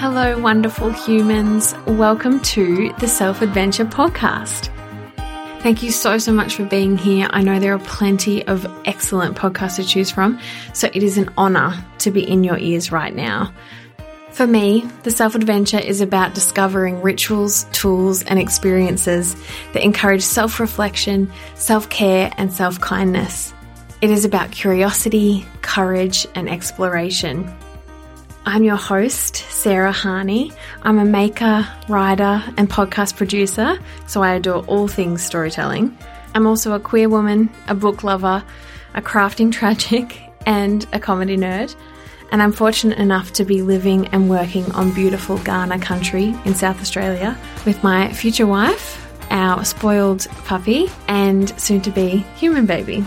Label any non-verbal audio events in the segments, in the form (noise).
Hello, wonderful humans. Welcome to the Self Adventure Podcast. Thank you so, so much for being here. I know there are plenty of excellent podcasts to choose from, so it is an honor to be in your ears right now. For me, the self adventure is about discovering rituals, tools, and experiences that encourage self reflection, self care, and self kindness. It is about curiosity, courage, and exploration. I'm your host, Sarah Harney. I'm a maker, writer, and podcast producer, so I adore all things storytelling. I'm also a queer woman, a book lover, a crafting (laughs) tragic, and a comedy nerd. And I'm fortunate enough to be living and working on beautiful Kaurna country in South Australia with my future wife, our spoiled puppy, and soon to be human baby.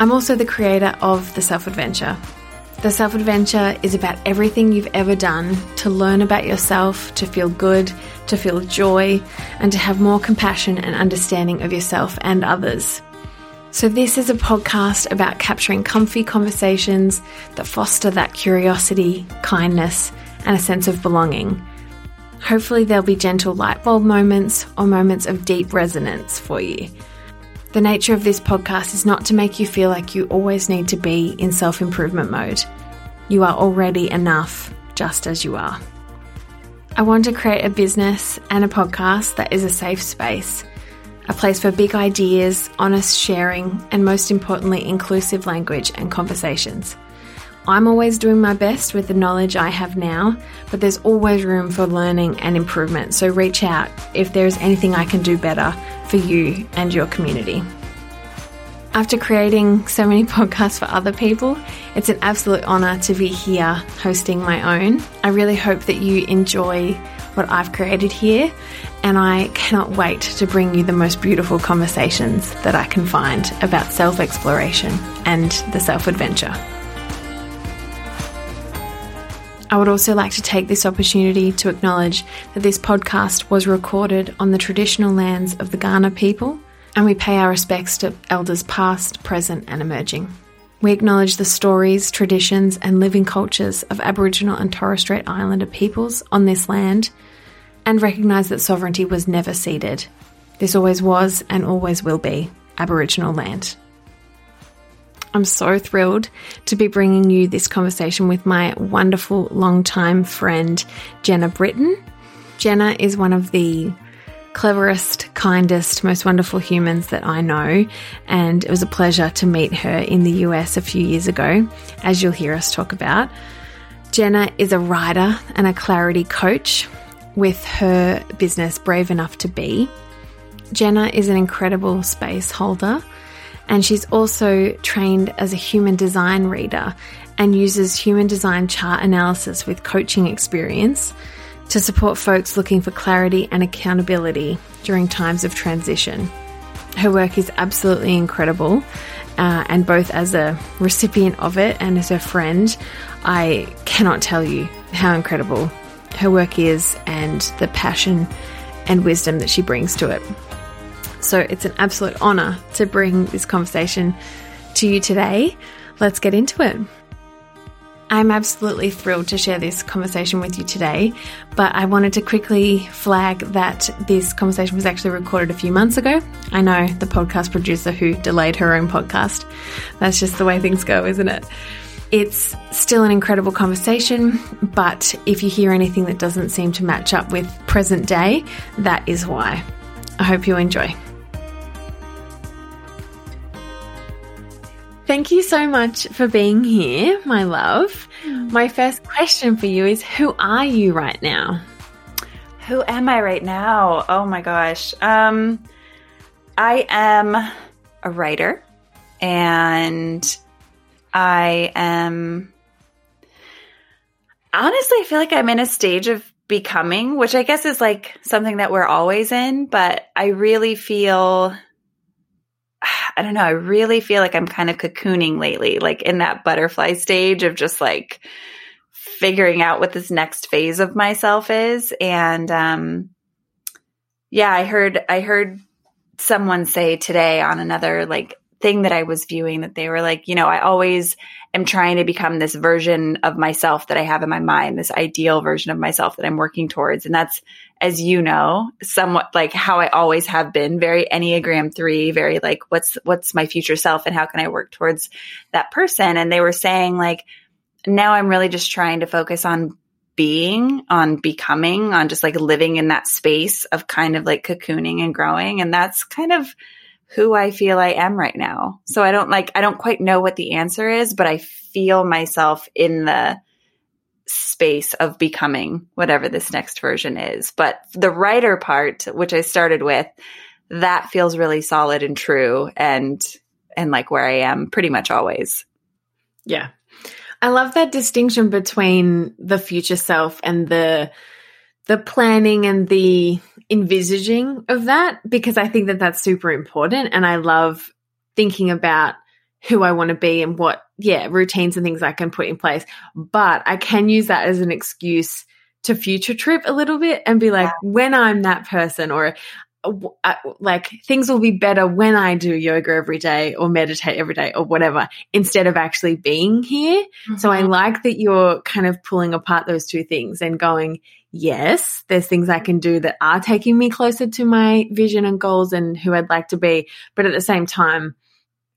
I'm also the creator of The Self Adventure, the Self Adventure is about everything you've ever done to learn about yourself, to feel good, to feel joy, and to have more compassion and understanding of yourself and others. So, this is a podcast about capturing comfy conversations that foster that curiosity, kindness, and a sense of belonging. Hopefully, there'll be gentle light bulb moments or moments of deep resonance for you. The nature of this podcast is not to make you feel like you always need to be in self improvement mode. You are already enough just as you are. I want to create a business and a podcast that is a safe space, a place for big ideas, honest sharing, and most importantly, inclusive language and conversations. I'm always doing my best with the knowledge I have now, but there's always room for learning and improvement. So reach out if there's anything I can do better for you and your community. After creating so many (laughs) podcasts for other people, it's an absolute honour to be here hosting my own. I really hope that you enjoy what I've created here, and I cannot wait to bring you the most beautiful conversations that I can find about self exploration and the self adventure. I would also like to take this opportunity to acknowledge that this podcast was recorded on the traditional lands of the Kaurna people, and we pay our respects to elders past, present, and emerging. We acknowledge the stories, traditions, and living cultures of Aboriginal and Torres Strait Islander peoples on this land, and recognise that sovereignty was never ceded. This always was and always will be Aboriginal land. I'm so thrilled to be bringing you this conversation with my wonderful longtime friend, Jenna Britton. Jenna is one of the cleverest, kindest, most wonderful humans that I know, and it was a pleasure to meet her in the US a few years ago, as you'll hear us talk about. Jenna is a writer and a clarity coach with her business Brave Enough to Be. Jenna is an incredible space holder and she's also trained as a human design reader and uses human design chart analysis with coaching experience to support folks looking for clarity and accountability during times of transition. Her work is absolutely incredible, uh, and both as a recipient of it and as a friend, I cannot tell you how incredible her work is and the passion and wisdom that she brings to it. So it's an absolute honour to bring this conversation to you today. Let's get into it. I'm absolutely thrilled to share this conversation with you today, but I wanted to quickly flag that this conversation was actually recorded a few months ago. I know the podcast producer who delayed her own podcast. That's just the way things go, isn't it? It's still an incredible conversation, but if you hear anything that doesn't seem to match up with present day, that is why. I hope you enjoy. Thank you so much for being here, my love. Mm. My first question for you is Who are you right now? Who am I right now? Oh my gosh. Um, I am a writer and I am honestly, I feel like I'm in a stage of becoming, which I guess is like something that we're always in, but I really feel I don't know, I really feel like I'm kind of cocooning lately, like in that butterfly stage of just like figuring out what this next phase of myself is. And um yeah, I heard I heard someone say today on another like thing that I was viewing that they were like, you know, I always am trying to become this version of myself that I have in my mind, this ideal version of myself that I'm working towards. And that's, as you know, somewhat like how I always have been, very Enneagram three, very like, what's, what's my future self and how can I work towards that person? And they were saying like, now I'm really just trying to focus on being, on becoming, on just like living in that space of kind of like cocooning and growing. And that's kind of, who I feel I am right now. So I don't like, I don't quite know what the answer is, but I feel myself in the space of becoming whatever this next version is. But the writer part, which I started with, that feels really solid and true and, and like where I am pretty much always. Yeah. I love that distinction between the future self and the, the planning and the envisaging of that because I think that that's super important. And I love thinking about who I want to be and what, yeah, routines and things I can put in place. But I can use that as an excuse to future trip a little bit and be like, yeah. when I'm that person or like things will be better when I do yoga every day or meditate every day or whatever instead of actually being here. Mm-hmm. So I mm-hmm. like that you're kind of pulling apart those two things and going, yes, there's things I can do that are taking me closer to my vision and goals and who I'd like to be. But at the same time,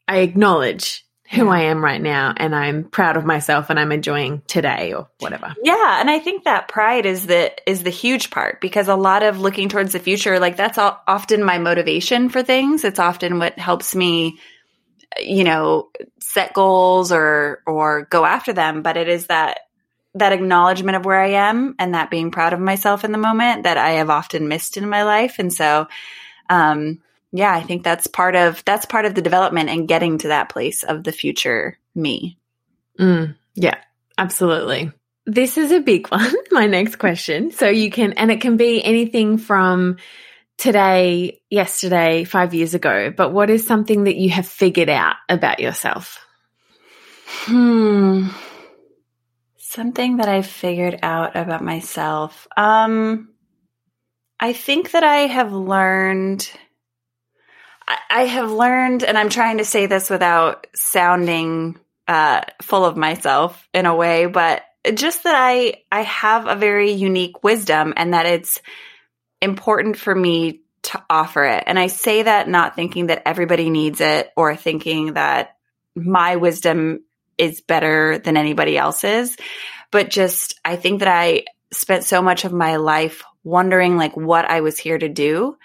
I acknowledge who I am right now and I'm proud of myself and I'm enjoying today or whatever. Yeah, and I think that pride is the is the huge part because a lot of looking towards the future like that's all, often my motivation for things. It's often what helps me you know set goals or or go after them, but it is that that acknowledgement of where I am and that being proud of myself in the moment that I have often missed in my life. And so, um, yeah, I think that's part of, that's part of the development and getting to that place of the future me. Mm, yeah, absolutely. This is a big (laughs) one. My next question. So you can, and it can be anything from today, yesterday, five years ago, but what is something that you have figured out about yourself? Hmm. Something that I've figured out about myself. Um, I think that I have learned. I, have learned, and I'm trying to say this without sounding uh, full of myself in a way, but just that I I have a very unique wisdom, and that it's important for me to offer it. And I say that not thinking that everybody needs it or thinking that my wisdom is better than anybody else's. But just, I think that I spent so much of my life wondering like what I was here to do.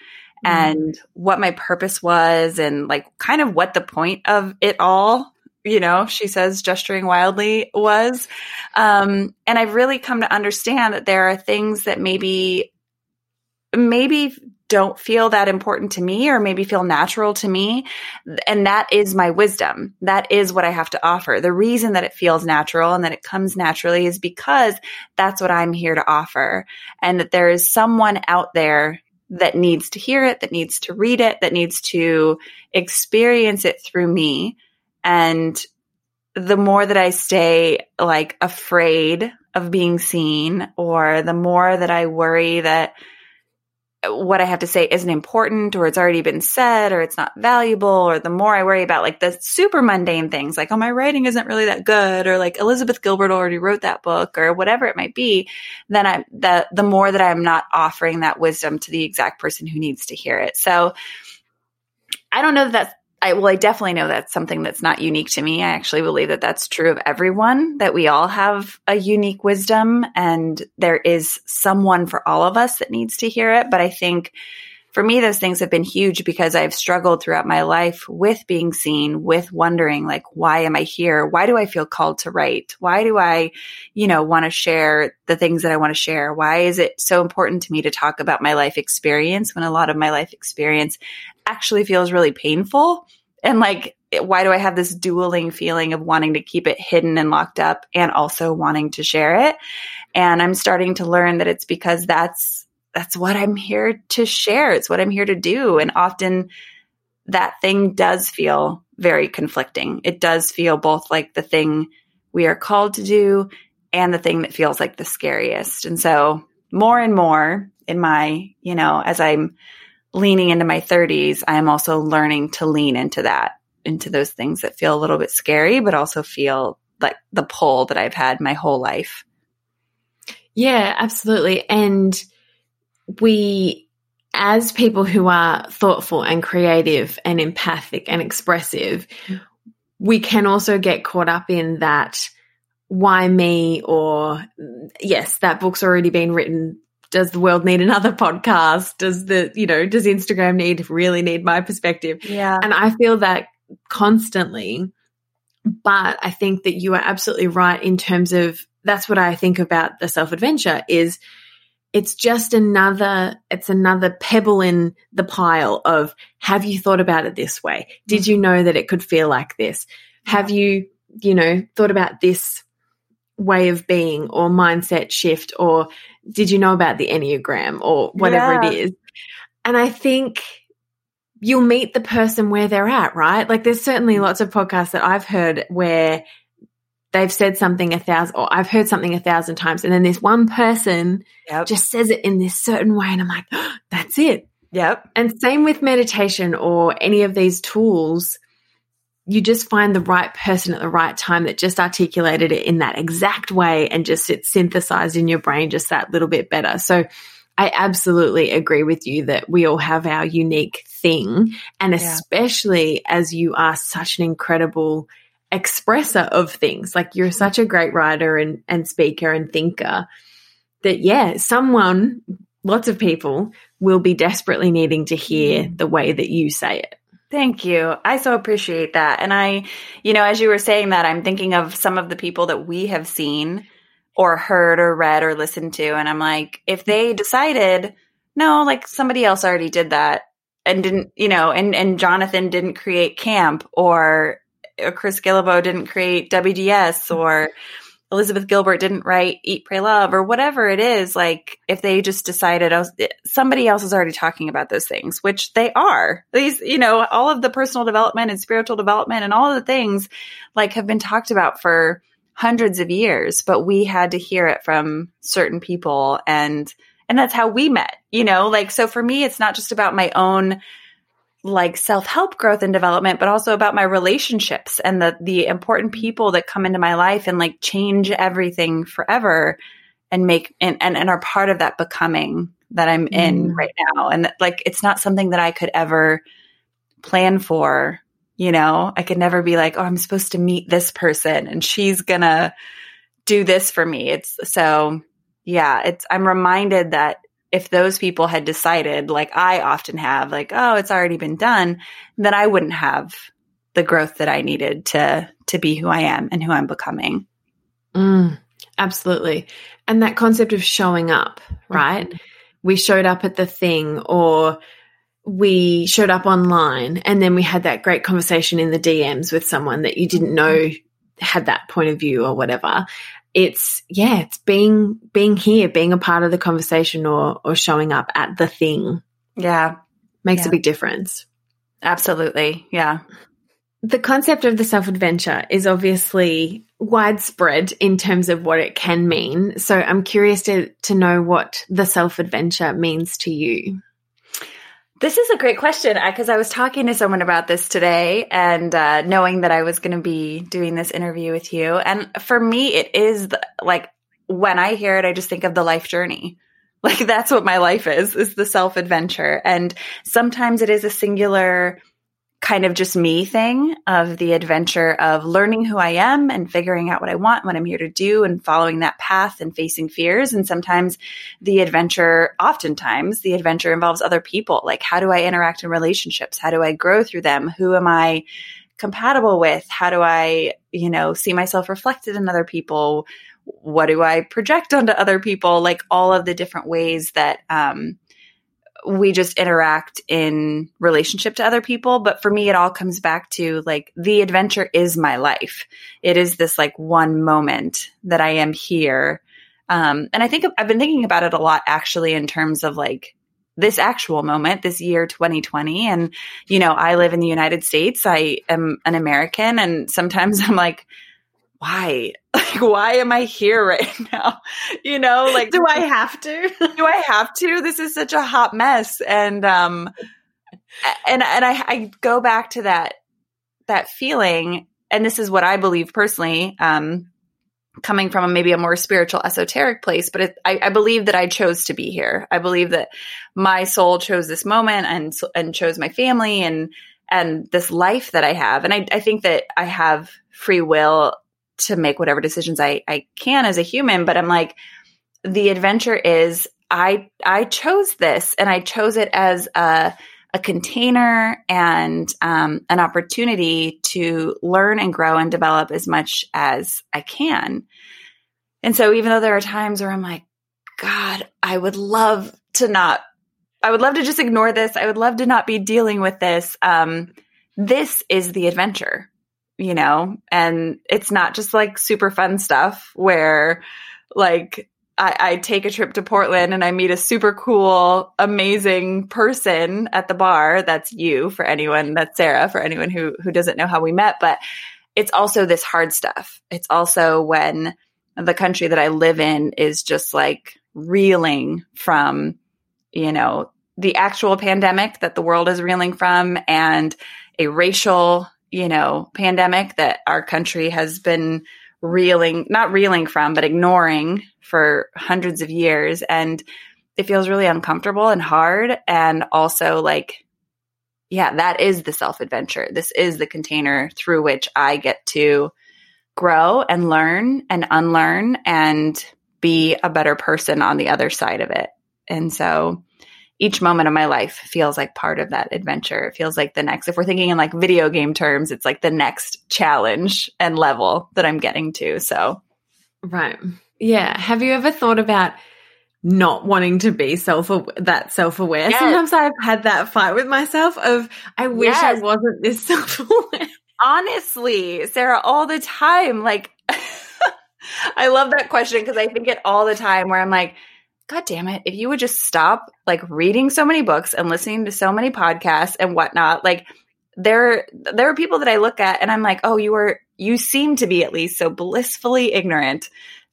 And what my purpose was and like kind of what the point of it all you know, she says, gesturing wildly was. Um, and I've really come to understand that there are things that maybe, maybe don't feel that important to me or maybe feel natural to me. And that is my wisdom. That is what I have to offer. The reason that it feels natural and that it comes naturally is because that's what I'm here to offer. And that there is someone out there that needs to hear it, that needs to read it, that needs to experience it through me. And the more that I stay like afraid of being seen or the more that I worry that what I have to say isn't important or it's already been said or it's not valuable or the more I worry about like the super mundane things like, oh, my writing isn't really that good or like Elizabeth Gilbert already wrote that book or whatever it might be, then I, the, the more that I'm not offering that wisdom to the exact person who needs to hear it. So I don't know that that's I, well, I definitely know that's something that's not unique to me. I actually believe that that's true of everyone, that we all have a unique wisdom and there is someone for all of us that needs to hear it. But I think for me, those things have been huge because I've struggled throughout my life with being seen, with wondering, like, why am I here? Why do I feel called to write? Why do I, you know, want to share the things that I want to share? Why is it so important to me to talk about my life experience when a lot of my life experience actually feels really painful. And like, why do I have this dueling feeling of wanting to keep it hidden and locked up and also wanting to share it? And I'm starting to learn that it's because that's, that's what I'm here to share. It's what I'm here to do. And often that thing does feel very conflicting. It does feel both like the thing we are called to do and the thing that feels like the scariest. And so more and more in my, you know, as I'm leaning into my 30s, I am also learning to lean into that into those things that feel a little bit scary, but also feel like the pull that I've had my whole life. Yeah, absolutely. And we, as people who are thoughtful and creative and empathic and expressive, we can also get caught up in that why me or yes, that book's already been written. Does the world need another (laughs) podcast? Does the, you know, does Instagram need really need my perspective? Yeah. And I feel that constantly. But I think that you are absolutely right in terms of that's what I think about the self adventure is it's just another it's another pebble in the pile of have you thought about it this way did you know that it could feel like this have you you know thought about this way of being or mindset shift or did you know about the enneagram or whatever Yeah. it is and i think you'll meet the person where they're at right like there's certainly lots of podcasts that i've heard where they've said something a thousand or i've heard something a thousand times and then this one person Yep. just says it in this certain way and i'm like oh, (gasps) that's it yep. and same with meditation or any of these tools you just find the right person at the right time that just articulated it in that exact way and just it's synthesized in your brain just that little bit better so I absolutely agree with you that we all have our unique thing. And Yeah. especially as you are such an incredible expresser of things, like you're such a great writer and, and speaker and thinker that, yeah, someone, lots of people will be desperately needing to hear mm-hmm. the way that you say it. Thank you. I so appreciate that. And I, you know, as you were saying that, I'm thinking of some of the people that we have seen or heard or read or listened to. And I'm like, if they decided, no, like somebody else already did that and didn't, you know, and, and Jonathan didn't create camp or, or Chris Guillebeau didn't create WDS or Elizabeth Gilbert didn't write Eat, Pray, Love or whatever it is. Like if they just decided oh, somebody else is already talking about those things, which they are. These, you know, all of the personal development and spiritual development and all the things like have been talked about for hundreds of years, but we had to hear it from certain people and and that's how we met, you know? Like so for me it's not just about my own like self-help growth and development but also about my relationships and the the important people that come into my life and like change everything forever and make and and, and are part of that becoming that I'm in Mm. right now. And like it's not something that I could ever plan for you know? I could never be like oh I'm supposed to meet this person and she's gonna do this for me. It's so yeah it's I'm reminded that if those people had decided like I often have like oh it's already been done then I wouldn't have the growth that I needed to to be who I am and who I'm becoming Mm, absolutely. And that concept of showing up, right? We showed up at the thing or we showed up online and then we had that great conversation in the DMs with someone that you didn't know had that point of view or whatever. It's yeah, it's being being here, being a part of the conversation or or showing up at the thing yeah makes Yeah. a big difference. absolutely yeah The concept of the self adventure is obviously widespread in terms of what it can mean. So I'm curious to, to know what the self adventure means to you. This is a great question because I was talking to someone about this today and uh, knowing that I was going to be doing this interview with you. And for me, it is the, like when I hear it, I just think of the life journey. (laughs) Like that's what my life is, is the self adventure. And sometimes it is a singular kind of just me thing of the adventure of learning who I am and figuring out what I want, what I'm here to do, and following that path and facing fears. And sometimes the adventure, oftentimes, the adventure involves other people. Like, how do I interact in relationships? How do I grow through them? Who am I compatible with? How do I, you know, see myself reflected in other people? What do I project onto other people? Like, all of the different ways that, um, we just interact in relationship to other people. But for me, it all comes back to like the adventure is my life. It is this like one moment that I am here. Um, and I think I've been thinking about it a lot actually in terms of like this actual moment, this year 2020. And, you know, I live in the United States. I am an American. And sometimes (laughs) I'm like, why? (laughs) Like, why am I here right (laughs) now? You know, like, Do I have to? (laughs) do I have to? This is such a hot mess. And um and and I, I go back to that that feeling, and this is what I believe personally, um, coming from a, maybe a more spiritual, esoteric place, but it, I, I, believe that I chose to be here. I believe that my soul chose this moment and and chose my family and and this life that I have. And I, I think that I have free will to make whatever decisions I, I can as a human. But I'm like, the adventure is I I chose this and I chose it as a a container and um, an opportunity to learn and grow and develop as much as I can. And so, even though there are times where I'm like, God, I would love to not, I would love to just ignore this. I would love to not be dealing with this. Um, this is the adventure, you know, and it's not just like super fun stuff where like I, I, take a trip to Portland and I meet a super cool, amazing person at the bar. That's you for anyone. That's Sarah for anyone who who doesn't know how we met. But it's also this hard stuff. It's also when the country that I live in is just like reeling from, you know, the actual pandemic that the world is reeling from and a racial, you know, pandemic that our country has been reeling, not reeling from, but ignoring for hundreds of years. And it feels really uncomfortable and hard. And also, like, yeah, that is the self adventure. This is the container through which I get to grow and learn and unlearn and be a better person on the other side of it. And so, each moment of my life feels like part of that adventure. It feels like the next, if we're thinking in like video game terms, it's like the next challenge and level that I'm getting to. So, right. Yeah. Have you ever thought about not wanting to be self that self aware? Yes. Sometimes I've had that fight with myself of I wish yes. I wasn't this (laughs) self aware. Honestly, Sarah, all the time. Like, (laughs) I love that question because I think it all the time where I'm like, God damn it, if you would just stop like reading so many books and listening to so many podcasts and whatnot, like there there are people that I look at and I'm like, oh, you were you seem to be at least so blissfully ignorant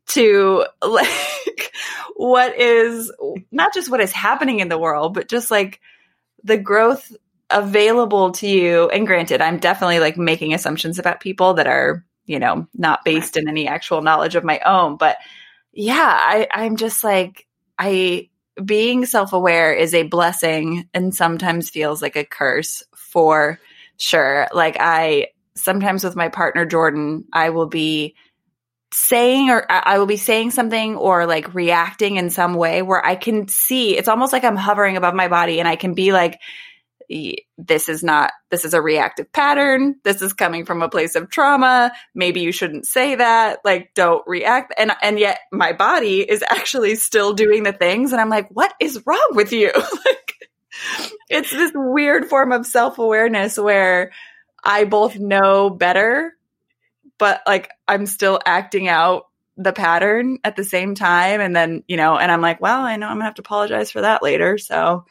to like what is not just what is happening in the world, but just like the growth available to you. And granted, I'm definitely like making assumptions about people that are, you know, not based in any actual knowledge of my own. But yeah, I, I'm just like, I being self-aware is a blessing and sometimes feels like a curse for sure. Like I sometimes with my partner Jordan, I will be saying or I will be saying something or like reacting in some way where I can see it's almost like I'm hovering above my body and I can be like this is not this is a reactive pattern. This is coming from a place of trauma. Maybe you shouldn't say that. Like don't react. And and yet my body is actually still doing the things and i'm like what is wrong with you? (laughs) Like it's this weird form of self-awareness where i both know better but like i'm still acting out the pattern at the same time. And then you know and i'm like well i know i'm gonna have to apologize for that later. So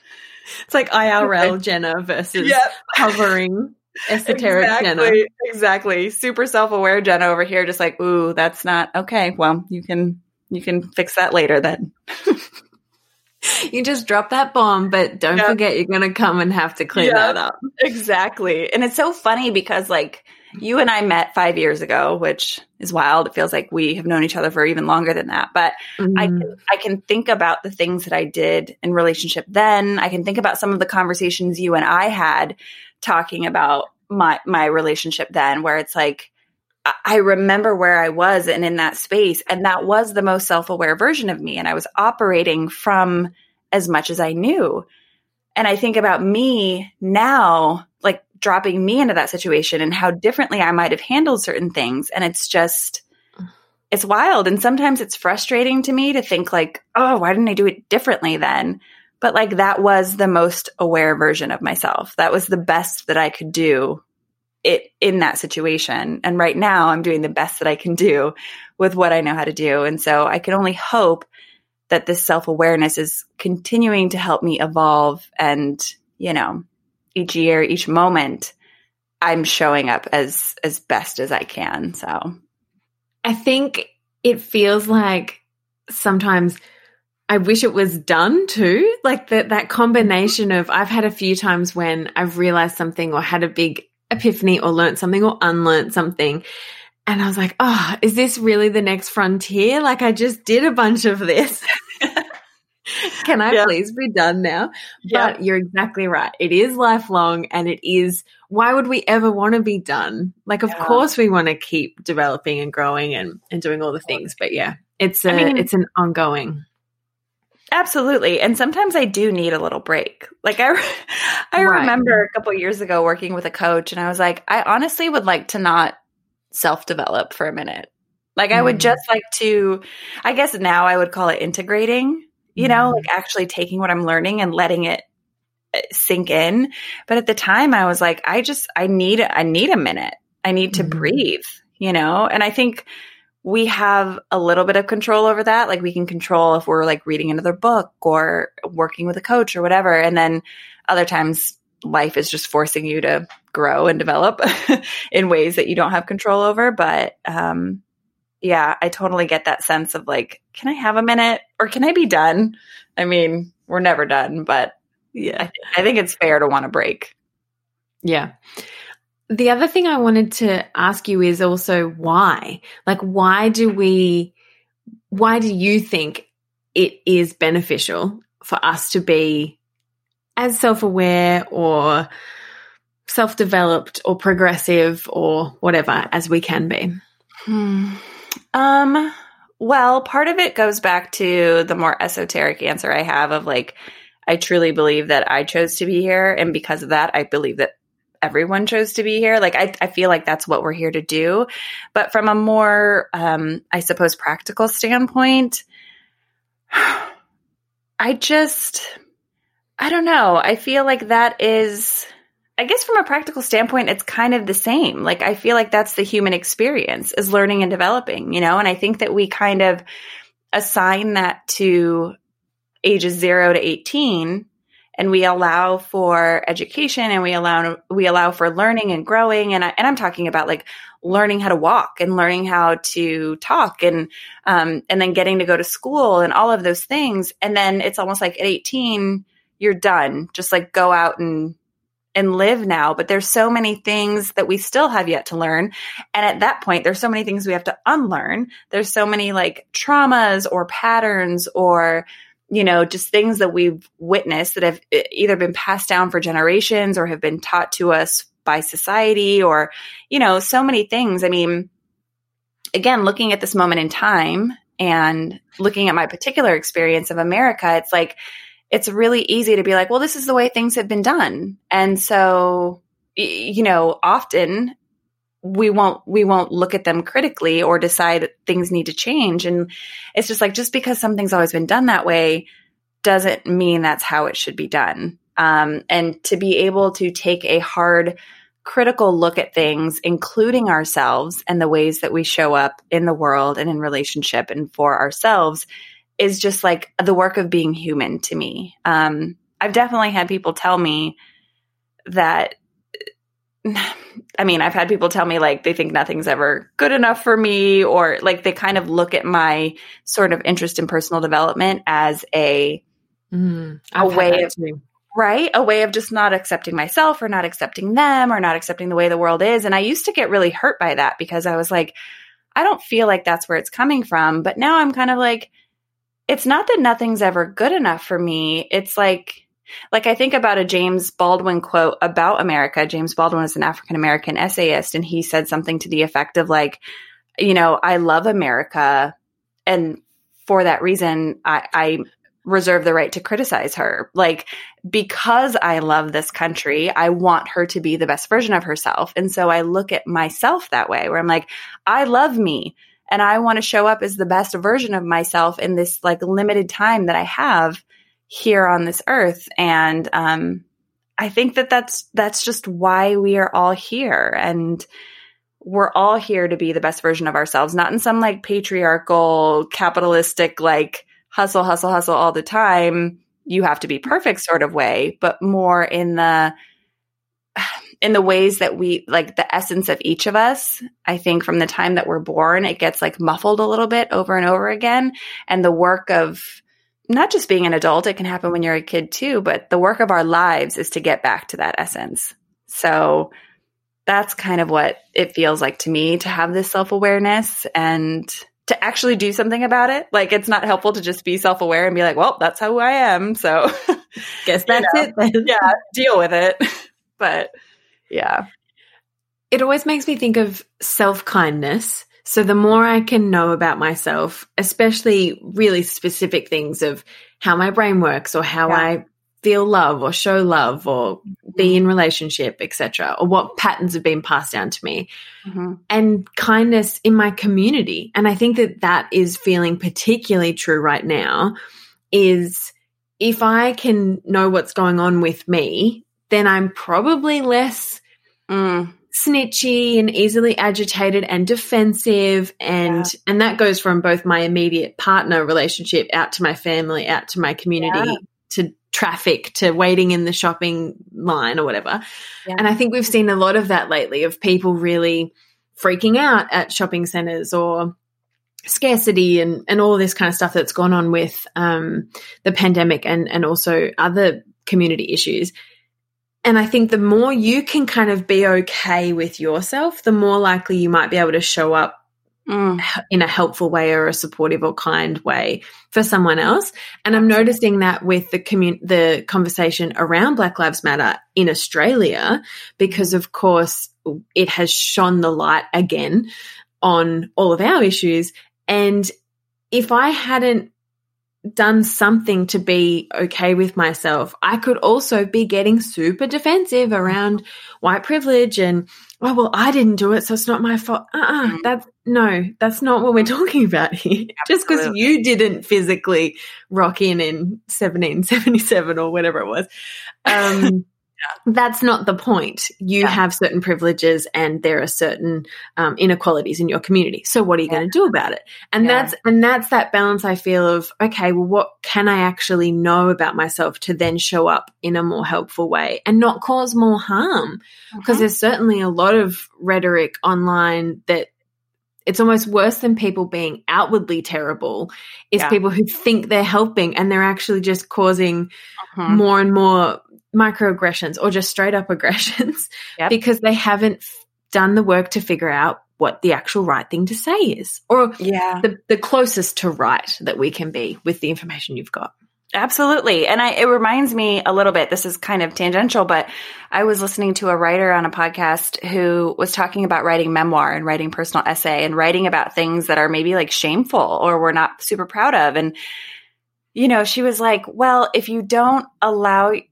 it's like IRL (laughs) Jenna versus yep. hovering (laughs) esoteric exactly, Jenna. Exactly. Super self-aware Jenna over here just like, "Ooh, that's not okay. Well, you can you can fix that later then." (laughs) you just drop that bomb, but don't yep. forget you're going to come and have to clean yep. that up. Exactly. And it's so funny because like you and I met five years ago, which is wild. It feels like we have known each other for even longer than that. But mm-hmm. I can, I can think about the things that I did in relationship then. I can think about some of the conversations you and I had talking about my my relationship then, where it's like I remember where I was and in that space, and that was the most self aware version of me, and I was operating from as much as I knew. And I think about me now, like dropping me into that situation and how differently I might have handled certain things. And it's just, it's wild. And sometimes it's frustrating to me to think, like, oh, why didn't I do it differently then? But like, that was the most aware version of myself. That was the best that I could do it in that situation. And right now I'm doing the best that I can do with what I know how to do. And so I can only hope that this self awareness is continuing to help me evolve and, you know, each year, each moment, I'm showing up as as best as I can. So I think it feels like sometimes I wish it was done too. Like that that combination of I've had a few times when I've realized something or had a big epiphany or learnt something or unlearned something. And I was like, oh, is this really the next frontier? Like, I just did a bunch of this. (laughs) (laughs) Can I yeah. please be done now? Yeah. But you're exactly right. It is lifelong and it is, why would we ever want to be done? Like, of yeah. course we want to keep developing and growing and, and doing all the things. But yeah, it's a, I mean, it's an ongoing. Absolutely. And sometimes I do need a little break. Like I (laughs) I right. remember a couple years ago working with a coach and I was like, I honestly would like to not self-develop for a minute. Like. I would mm. just like to I guess now I would call it integrating, you know, like actually taking what I'm learning and letting it uh, sink in. But at the time I was like, I just I need I need a minute. I need to mm. breathe, you know? And I think we have a little bit of control over that. Like we can control if we're like reading another book or working with a coach or whatever. And then other times life is just forcing you to grow and develop (laughs) in ways that you don't have control over. But, um, yeah, I totally get that sense of like, can I have a minute or can I be done? I mean, we're never done, but yeah, I, th- I think it's fair to want a break. Yeah. The other thing I wanted to ask you is also why? Like, why do we, why do you think it is beneficial for us to be as self aware or self developed or progressive or whatever as we can be? Hmm. Um, well, part of it goes back to the more esoteric answer I have of like, I truly believe that I chose to be here. And because of that, I believe that everyone chose to be here. Like I, I feel like that's what we're here to do. But from a more, um, I suppose, practical standpoint, (sighs) I just, I don't know. I feel like that is, I guess from a practical standpoint, it's kind of the same. Like I feel like that's the human experience is learning and developing, you know? And I think that we kind of assign that to ages zero to 18 and we allow for education and we allow we allow for learning and growing and I, and I'm talking about like learning how to walk and learning how to talk and um, and then getting to go to school and all of those things and then it's almost like at 18 you're done just like go out and and live now but there's so many things that we still have yet to learn and at that point there's so many things we have to unlearn there's so many like traumas or patterns or you know, just things that we've witnessed that have either been passed down for generations or have been taught to us by society or, you know, so many things. I mean, again, looking at this moment in time and looking at my particular experience of America, it's like, it's really easy to be like, well, this is the way things have been done. And so, you know, often we won't we won't look at them critically or decide things need to change and it's just like just because something's always been done that way doesn't mean that's how it should be done um, and to be able to take a hard critical look at things including ourselves and the ways that we show up in the world and in relationship and for ourselves is just like the work of being human to me um, i've definitely had people tell me that (sighs) I mean, I've had people tell me like they think nothing's ever good enough for me, or like they kind of look at my sort of interest in personal development as a mm, a way of right a way of just not accepting myself or not accepting them or not accepting the way the world is. And I used to get really hurt by that because I was like, I don't feel like that's where it's coming from. But now I'm kind of like, it's not that nothing's ever good enough for me. It's like like I think about a James Baldwin quote about America. James Baldwin is an African American essayist, and he said something to the effect of like, you know, I love America, and for that reason, I, I reserve the right to criticize her. Like, because I love this country, I want her to be the best version of herself. And so I look at myself that way, where I'm like, I love me and I want to show up as the best version of myself in this like limited time that I have here on this earth. And um, I think that that's that's just why we are all here, and we're all here to be the best version of ourselves, not in some like patriarchal, capitalistic, like hustle, hustle, hustle all the time. You have to be perfect sort of way, but more in the in the ways that we like the essence of each of us i think from the time that we're born it gets like muffled a little bit over and over again and the work of not just being an adult, it can happen when you're a kid too, but the work of our lives is to get back to that essence. So that's kind of what it feels like to me to have this self awareness and to actually do something about it. Like it's not helpful to just be self aware and be like, well, that's how I am. So (laughs) guess that's you know, it. Yeah, deal with it. (laughs) but yeah. It always makes me think of self kindness. So the more I can know about myself, especially really specific things of how my brain works or how yeah. I feel love or show love or be mm-hmm. in relationship etc or what patterns have been passed down to me mm-hmm. and kindness in my community and i think that that is feeling particularly true right now is if i can know what's going on with me then i'm probably less mm. snitchy and easily agitated and defensive and yeah. and that goes from both my immediate partner relationship out to my family out to my community yeah. to traffic to waiting in the shopping line or whatever. Yeah. And I think we've seen a lot of that lately of people really freaking out at shopping centers or scarcity and, and all this kind of stuff that's gone on with um, the pandemic and, and also other community issues. And I think the more you can kind of be okay with yourself, the more likely you might be able to show up mm. in a helpful way or a supportive or kind way for someone else. And I'm noticing that with the commun- the conversation around Black Lives Matter in Australia, because of course it has shone the light again on all of our issues. And if I hadn't done something to be okay with myself, I could also be getting super defensive around white privilege and, oh, well, I didn't do it, so it's not my fault. Uh-uh, mm. that's, no, that's not what we're (laughs) talking about here. Just because you didn't physically rock in in 1777 or whatever it was. Um, that's not the point. You yeah. have certain privileges and there are certain um, inequalities in your community. So what are you yeah. going to do about it? And yeah. that's and that's that balance I feel of okay, well what can I actually know about myself to then show up in a more helpful way and not cause more harm? Because uh-huh. there's certainly a lot of rhetoric online that it's almost worse than people being outwardly terrible is people who think they're helping and they're actually just causing uh-huh. more and more microaggressions or just straight up aggressions (laughs) yep. because they haven't f- done the work to figure out what the actual right thing to say is or yeah. the, the closest to right that we can be with the information you've got. Absolutely. And I, it reminds me a little bit, this is kind of tangential, but I was listening to a writer on a podcast who was talking about writing memoir and writing personal essay and writing about things that are maybe like shameful or we're not super proud of. And you know, she was like, well, if you don't allow, A,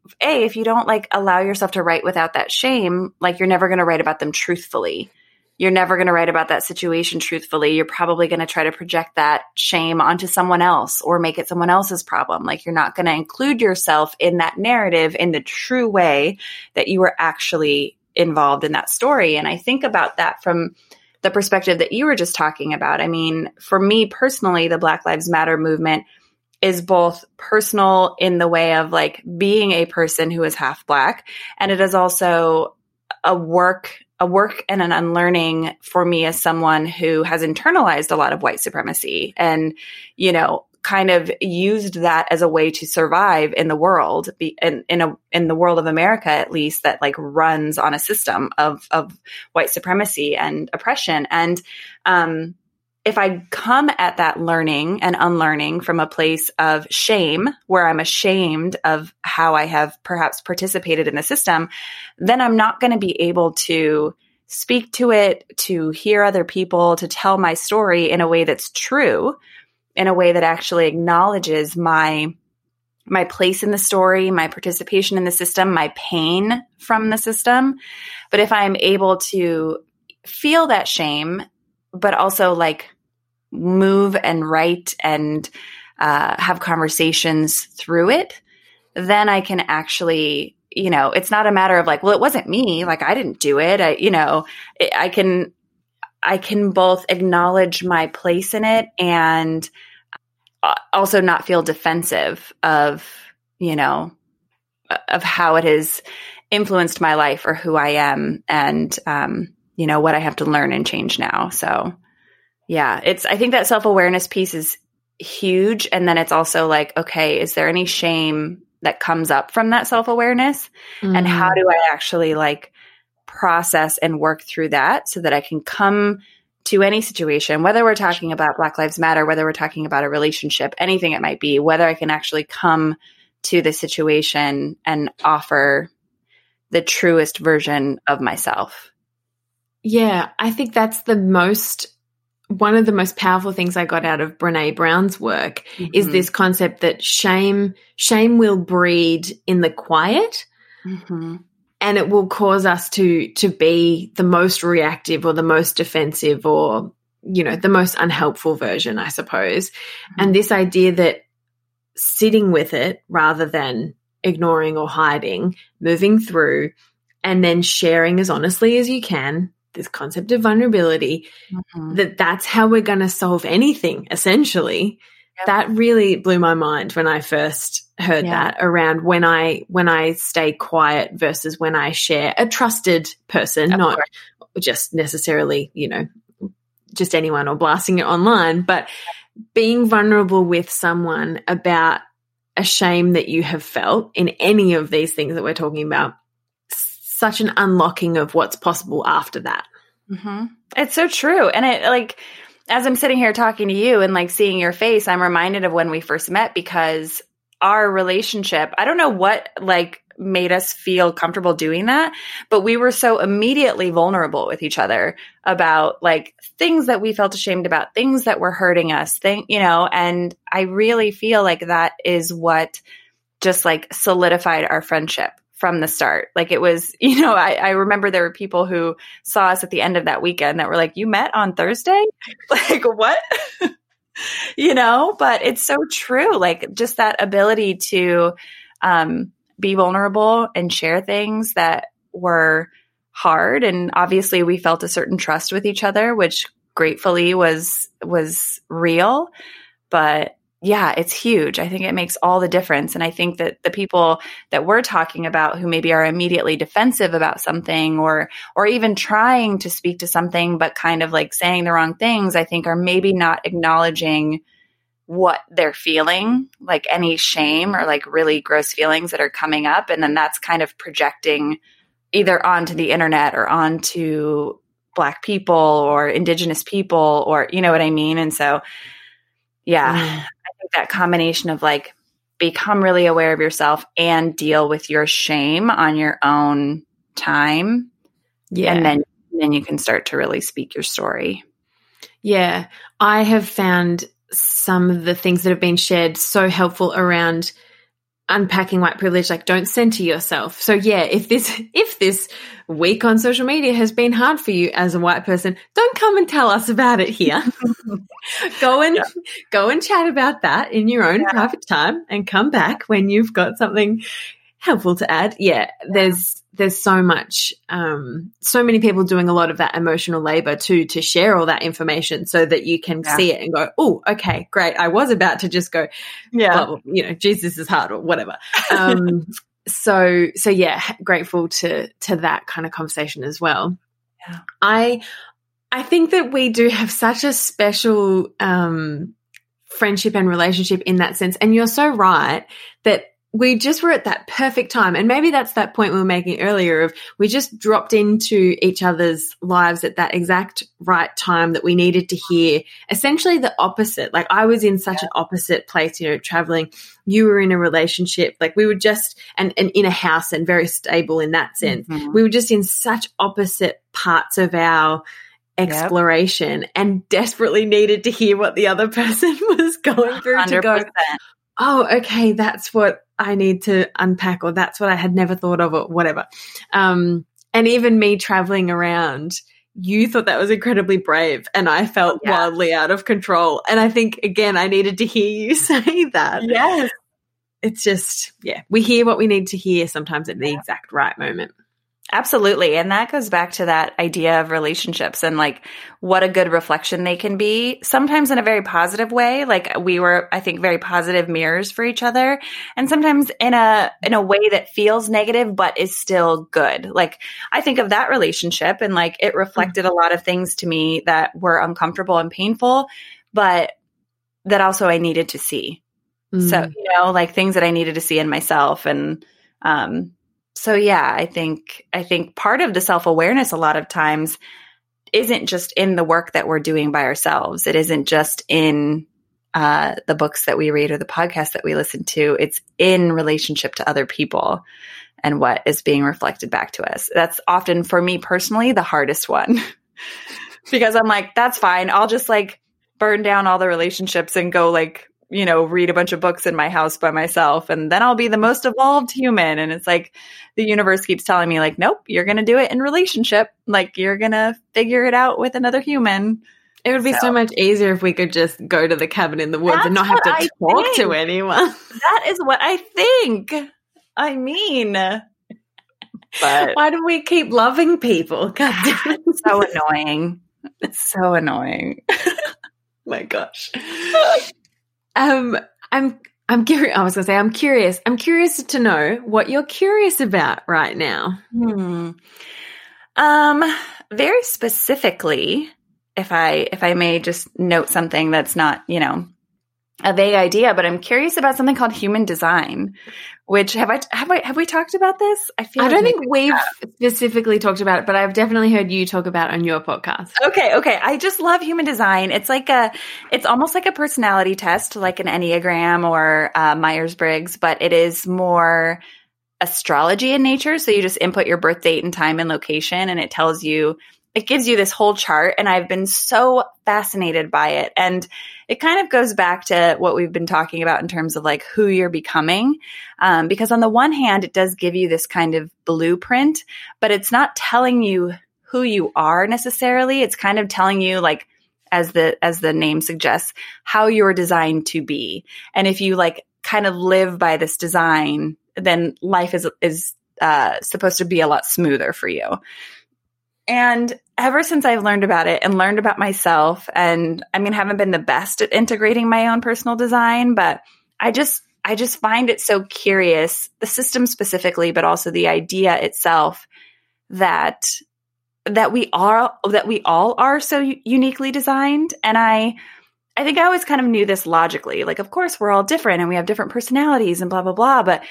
if you don't like allow yourself to write without that shame, like you're never going to write about them truthfully. You're never going to write about that situation truthfully. You're probably going to try to project that shame onto someone else or make it someone else's problem. Like you're not going to include yourself in that narrative in the true way that you were actually involved in that story. And I think about that from the perspective that you were just talking about. I mean, for me personally, the Black Lives Matter movement is both personal in the way of like being a person who is half black and it is also a work a work and an unlearning for me as someone who has internalized a lot of white supremacy and you know kind of used that as a way to survive in the world be, in, in a in the world of America at least that like runs on a system of of white supremacy and oppression. And um if I come at that learning and unlearning from a place of shame, where I'm ashamed of how I have perhaps participated in the system, then I'm not going to be able to speak to it, to hear other people, to tell my story in a way that's true, in a way that actually acknowledges my my place in the story, my participation in the system, my pain from the system. But if I'm able to feel that shame but also like move and write and uh, have conversations through it, then I can actually, you know, it's not a matter of like, well, it wasn't me. Like I didn't do it. I, you know, I can, I can both acknowledge my place in it and uh, also not feel defensive of, you know, of how it has influenced my life or who I am and, um, you know, what I have to learn and change now. So, yeah, it's, I think that self awareness piece is huge. And then it's also like, okay, is there any shame that comes up from that self awareness? Mm. And how mm. do I actually like process and work through that so that I can come to any situation, whether we're talking about Black Lives Matter, whether we're talking about a relationship, anything it might be, whether I can actually come to the situation and offer the truest version of myself. Yeah, I think that's the most one of the most powerful things I got out of Brene Brown's work mm-hmm. is this concept that shame shame will breed in the quiet. Mm-hmm. And it will cause us to to be the most reactive or the most defensive or you know the most unhelpful version, I suppose. Mm-hmm. And this idea that sitting with it rather than ignoring or hiding, moving through, and then sharing as honestly as you can this concept of vulnerability mm-hmm. that that's how we're going to solve anything essentially yep. that really blew my mind when i first heard yeah. that around when i when i stay quiet versus when i share a trusted person of not course. just necessarily you know just anyone or blasting it online but being vulnerable with someone about a shame that you have felt in any of these things that we're talking about such an unlocking of what's possible after that. Mm-hmm. It's so true. And it like, as I'm sitting here talking to you and like seeing your face, I'm reminded of when we first met because our relationship, I don't know what like made us feel comfortable doing that, but we were so immediately vulnerable with each other about like things that we felt ashamed about, things that were hurting us, thing, you know, and I really feel like that is what just like solidified our friendship from the start. Like it was, (laughs) you know, I, I, remember there were people who saw us at the end of that weekend that were like, you met on Thursday? (laughs) like what? (laughs) you know, but it's so true. Like just that ability to um, be vulnerable and share things that were hard. And obviously we felt a certain trust with each other, which gratefully was, was real. But yeah, it's huge. I think it makes all the difference. And I think that the people that we're talking about who maybe are immediately defensive about something or, or even trying to speak to something, but kind of like saying the wrong things, I think are maybe not acknowledging what they're feeling, like any shame or like really gross feelings that are coming up. And then that's kind of projecting either onto the internet or onto black people or indigenous people or, you know what I mean? And so, yeah, mm that combination of like become really aware of yourself and deal with your shame on your own time. Yeah. And then then you can start to really speak your story. Yeah. I have found some of the things that have been shared so helpful around unpacking white privilege like don't center yourself so yeah if this (laughs) if this week on social media has been hard for you as a white person don't come and tell us about it here (laughs) go and yeah. go and chat about that in your own yeah. private time and come back when you've got something helpful to add yeah, there's there's so much, um, so many people doing a lot of that emotional labor too to share all that information so that you can yeah. see it and go, oh, okay, great. I was about to just go, yeah, well, you know, Jesus is hard or whatever. Um, (laughs) so, so yeah, grateful to to that kind of conversation as well. Yeah. I I think that we do have such a special um, friendship and relationship in that sense, and you're so right that we just were at that perfect time. And maybe that's that point we were making earlier of we just dropped into each other's lives at that exact right time that we needed to hear essentially the opposite. Like I was in such yeah. an opposite place, you know, traveling. You were in a relationship, like we were just, and, and in a house and very stable in that sense. Mm-hmm. We were just in such opposite parts of our exploration yep. and desperately needed to hear what the other (laughs) person was going through 100%. to go, oh, okay, that's what I need to unpack, or that's what I had never thought of, or whatever. Um, and even me traveling around, you thought that was incredibly brave, and I felt yeah. wildly out of control. And I think, again, I needed to hear you (laughs) say that. Yes. It's just, yeah, we hear what we need to hear sometimes at the yeah. exact right moment. Absolutely. And that goes back to that idea of relationships and like what a good reflection they can be, sometimes in a very positive way. Like we were, I think, very positive mirrors for each other. And sometimes in a, in a way that feels negative, but is still good. Like I think of that relationship and like it reflected a lot of things to me that were uncomfortable and painful, but that also I needed to see. Mm. So, you know, like things that I needed to see in myself and, um, so yeah, I think I think part of the self-awareness a lot of times isn't just in the work that we're doing by ourselves. It isn't just in uh, the books that we read or the podcasts that we listen to. It's in relationship to other people and what is being reflected back to us. That's often for me personally the hardest one (laughs) because I'm like, that's fine. I'll just like burn down all the relationships and go like, you know, read a bunch of books in my house by myself and then I'll be the most evolved human. And it's like the universe keeps telling me like, nope, you're going to do it in relationship. Like you're going to figure it out with another human. It would be so. so. much easier if we could just go to the cabin in the woods That's and not have to I talk think. to anyone. That is what I think. I mean, but why do we keep loving people? God (sighs) damn it. so annoying. It's so annoying. (laughs) My gosh. (laughs) Um, I'm I'm curious. I was going to say I'm curious. I'm curious to know what you're curious about right now. Hmm. Um, very specifically, if I if I may just note something that's not you know a vague idea, but I'm curious about something called human design, which have I have I have we talked about this? I feel I don't think we've have. specifically talked about it, but I've definitely heard you talk about on your podcast. Okay, okay. I just love human design. It's like a it's almost like a personality test, like an Enneagram or uh, Myers Briggs, but it is more astrology in nature. So you just input your birth date and time and location, and it tells you it gives you this whole chart and I've been so fascinated by it. And it kind of goes back to what we've been talking about in terms of like who you're becoming. Um, because on the one hand, it does give you this kind of blueprint, but it's not telling you who you are necessarily. It's kind of telling you like, as the, as the name suggests, how you're designed to be. And if you like kind of live by this design, then life is, is, uh, supposed to be a lot smoother for you. And ever since I've learned about it and learned about myself, and I mean, haven't been the best at integrating my own personal design, but I just, I just find it so curious, the system specifically, but also the idea itself that that we are that we all are so uniquely designed. And i i think i always kind of knew this logically like of course we're all different and we have different personalities and blah blah blah but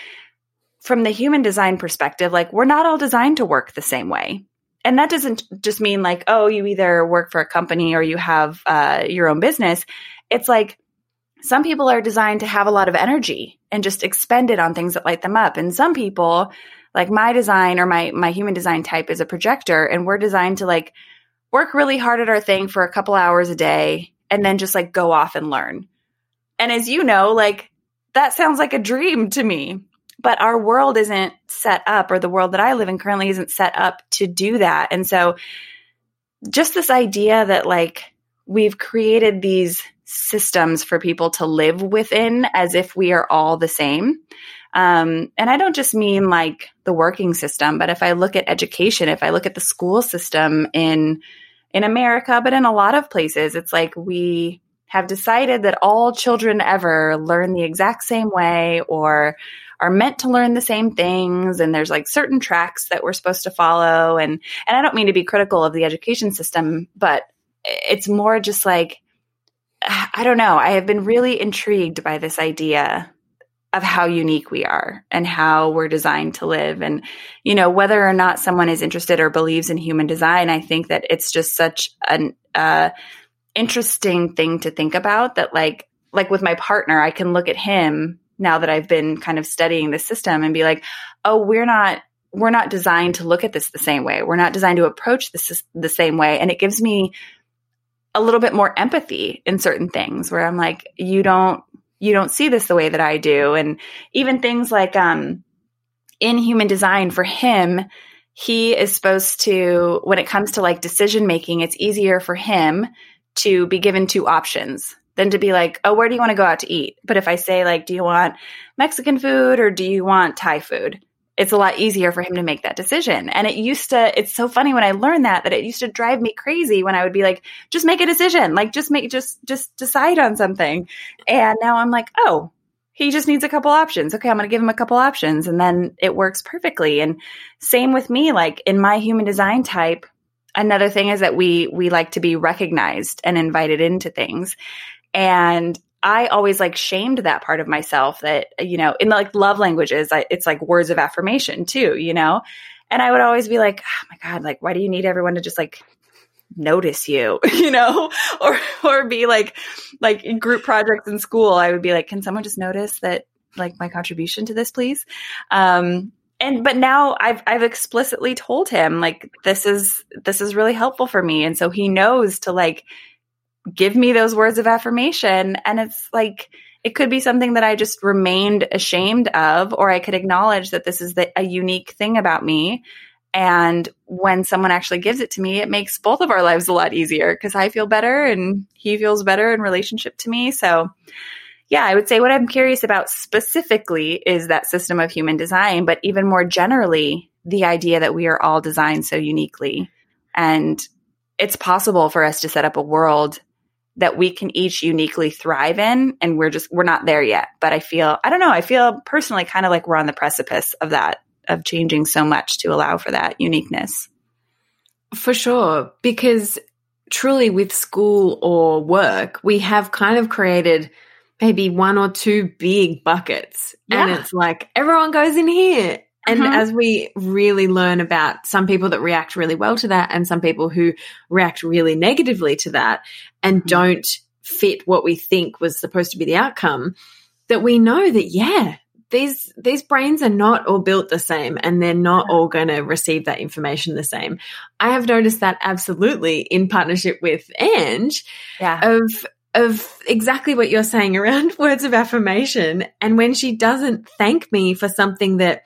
from the human design perspective like we're not all designed to work the same way and that doesn't just mean like, oh, you either work for a company or you have uh, your own business. It's like some people are designed to have a lot of energy and just expend it on things that light them up. And some people, like my design or my my human design type is a projector, and we're designed to like work really hard at our thing for a couple hours a day and then just like go off and learn. And as you know, like that sounds like a dream to me but our world isn't set up or the world that I live in currently isn't set up to do that. And so just this idea that like we've created these systems for people to live within as if we are all the same. Um, and I don't just mean like the working system, but if I look at education, if I look at the school system in in America, but in a lot of places, it's like we have decided that all children ever learn the exact same way or are meant to learn the same things. And there's like certain tracks that we're supposed to follow. And and I don't mean to be critical of the education system but it's more just like I don't know. I have been really intrigued by this idea of how unique we are and how we're designed to live. And you know whether or not someone is interested or believes in human design I think that it's just such an uh interesting thing to think about that like like with my partner I can look at him now that I've been kind of studying the system and be like, oh, we're not we're not designed to look at this the same way. We're not designed to approach this the same way. And it gives me a little bit more empathy in certain things where I'm like, you don't you don't see this the way that I do. And even things like um in human design for him, he is supposed to when it comes to like decision making, it's easier for him to be given two options than to be like, oh, where do you want to go out to eat? But if I say, like, do you want Mexican food or do you want Thai food? It's a lot easier for him to make that decision. And it used to, it's so funny when I learned that, that it used to drive me crazy when I would be like, just make a decision. Like, just make, just, just decide on something. And now I'm like, oh, he just needs a couple options. Okay, I'm going to give him a couple options and then it works perfectly. And same with me, like in my human design type, another thing is that we we like to be recognized and invited into things. And I always like shamed that part of myself that, you know, in like love languages, I, it's like words of affirmation too, you know? And I would always be like, oh my God, like, why do you need everyone to just like notice you, (laughs) you know, or, or be like, like in group projects in school, I would be like, can someone just notice that like my contribution to this, please? Um, and but now I've I've explicitly told him like this is this is really helpful for me and so he knows to like give me those words of affirmation. And it's like, it could be something that I just remained ashamed of, or I could acknowledge that this is the, a unique thing about me. And when someone actually gives it to me, it makes both of our lives a lot easier because I feel better and he feels better in relationship to me. So, yeah, I would say what I'm curious about specifically is that system of human design, but even more generally, the idea that we are all designed so uniquely. And it's possible for us to set up a world that we can each uniquely thrive in and we're just we're not there yet but i feel i don't know i feel personally kind of like we're on the precipice of that of changing so much to allow for that uniqueness for sure because truly with school or work we have kind of created maybe one or two big buckets yeah. and it's like everyone goes in here and uh-huh. as we really learn about some people that react really well to that and some people who react really negatively to that and mm-hmm. don't fit what we think was supposed to be the outcome, that we know that, yeah, these these brains are not all built the same and they're not all going to receive that information the same. I have noticed that absolutely in partnership with Ange yeah. of of exactly what you're saying around (laughs) words of affirmation and when she doesn't thank me for something that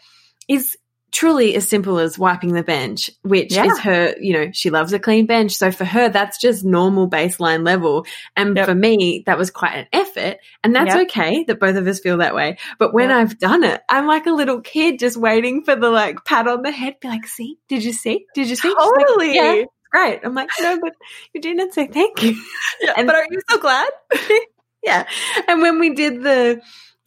is truly as simple as wiping the bench, which yeah. is her, you know, she loves a clean bench. So for her, that's just normal baseline level. And yep. for me, that was quite an effort. And that's yep. okay that both of us feel that way. But when yep. I've done it, I'm like a little kid just waiting for the like pat on the head, be like, see, did you see? Did you see? Totally. Like, yeah, great. I'm like, no, but you didn't say thank you. Yeah, and, but are you so glad? (laughs) yeah. And when we did the,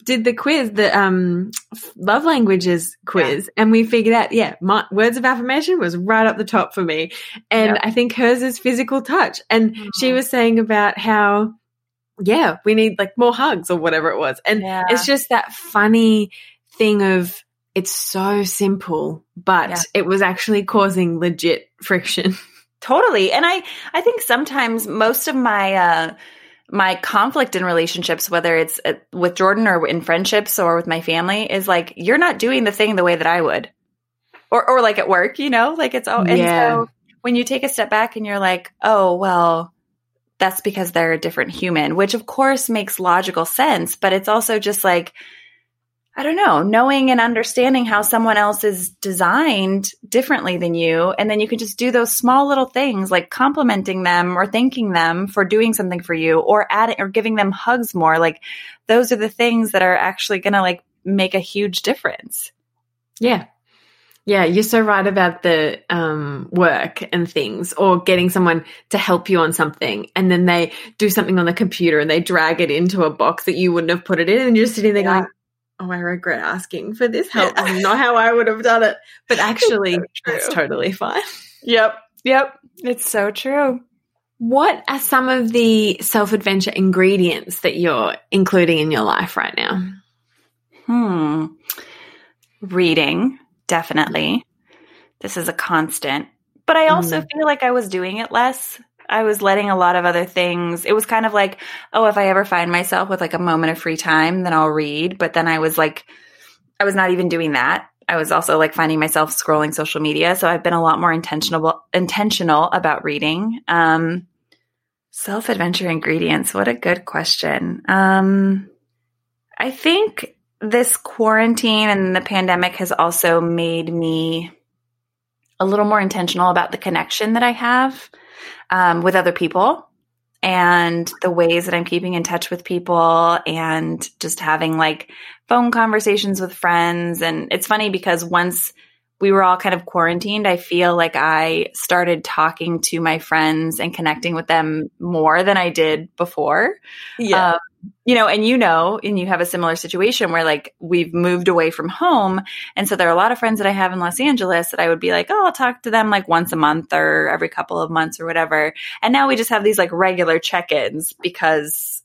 did the quiz, the um, love languages quiz, yeah. and we figured out, yeah, my, words of affirmation was right up the top for me. And yep. I think hers is physical touch. And mm-hmm. she was saying about how, yeah, we need like more hugs or whatever it was. And yeah. it's just that funny thing of, it's so simple, but yeah. it was actually causing legit friction. (laughs) Totally. And I, I think sometimes most of my, uh, my conflict in relationships, whether it's uh, with Jordan or in friendships or with my family, is like you're not doing the thing the way that I would, or or like at work, you know, like it's and yeah. so when you take a step back and you're like, oh well, that's because they're a different human, which of course makes logical sense, but it's also just like I don't know, knowing and understanding how someone else is designed differently than you. And then you can just do those small little things like complimenting them or thanking them for doing something for you or adding or giving them hugs more. Like those are the things that are actually going to like make a huge difference. Yeah. Yeah, you're so right about the um, work and things, or getting someone to help you on something, and then they do something on the computer and they drag it into a box that you wouldn't have put it in, and you're sitting there yeah. going, oh, I regret asking for this help. Yeah. not how I would have done it. But actually, so that's totally fine. Yep. Yep. It's so true. What are some of the self adventure ingredients that you're including in your life right now? Hmm. Reading, definitely. This is a constant. But I also mm. feel like I was doing it less I was letting a lot of other things. It was kind of like, oh, if I ever find myself with like a moment of free time, then I'll read. But then I was like, I was not even doing that. I was also like finding myself scrolling social media. So I've been a lot more intentional intentional about reading. Um, self adventure ingredients. What a good question. Um, I think this quarantine and the pandemic has also made me a little more intentional about the connection that I have um, with other people and the ways that I'm keeping in touch with people and just having like phone conversations with friends. And it's funny because once we were all kind of quarantined, I feel like I started talking to my friends and connecting with them more than I did before. Yeah. Um, you know, and you know, and you have a similar situation where like we've moved away from home. And so there are a lot of friends that I have in Los Angeles that I would be like, oh, I'll talk to them like once a month or every couple of months or whatever. And now we just have these like regular check ins because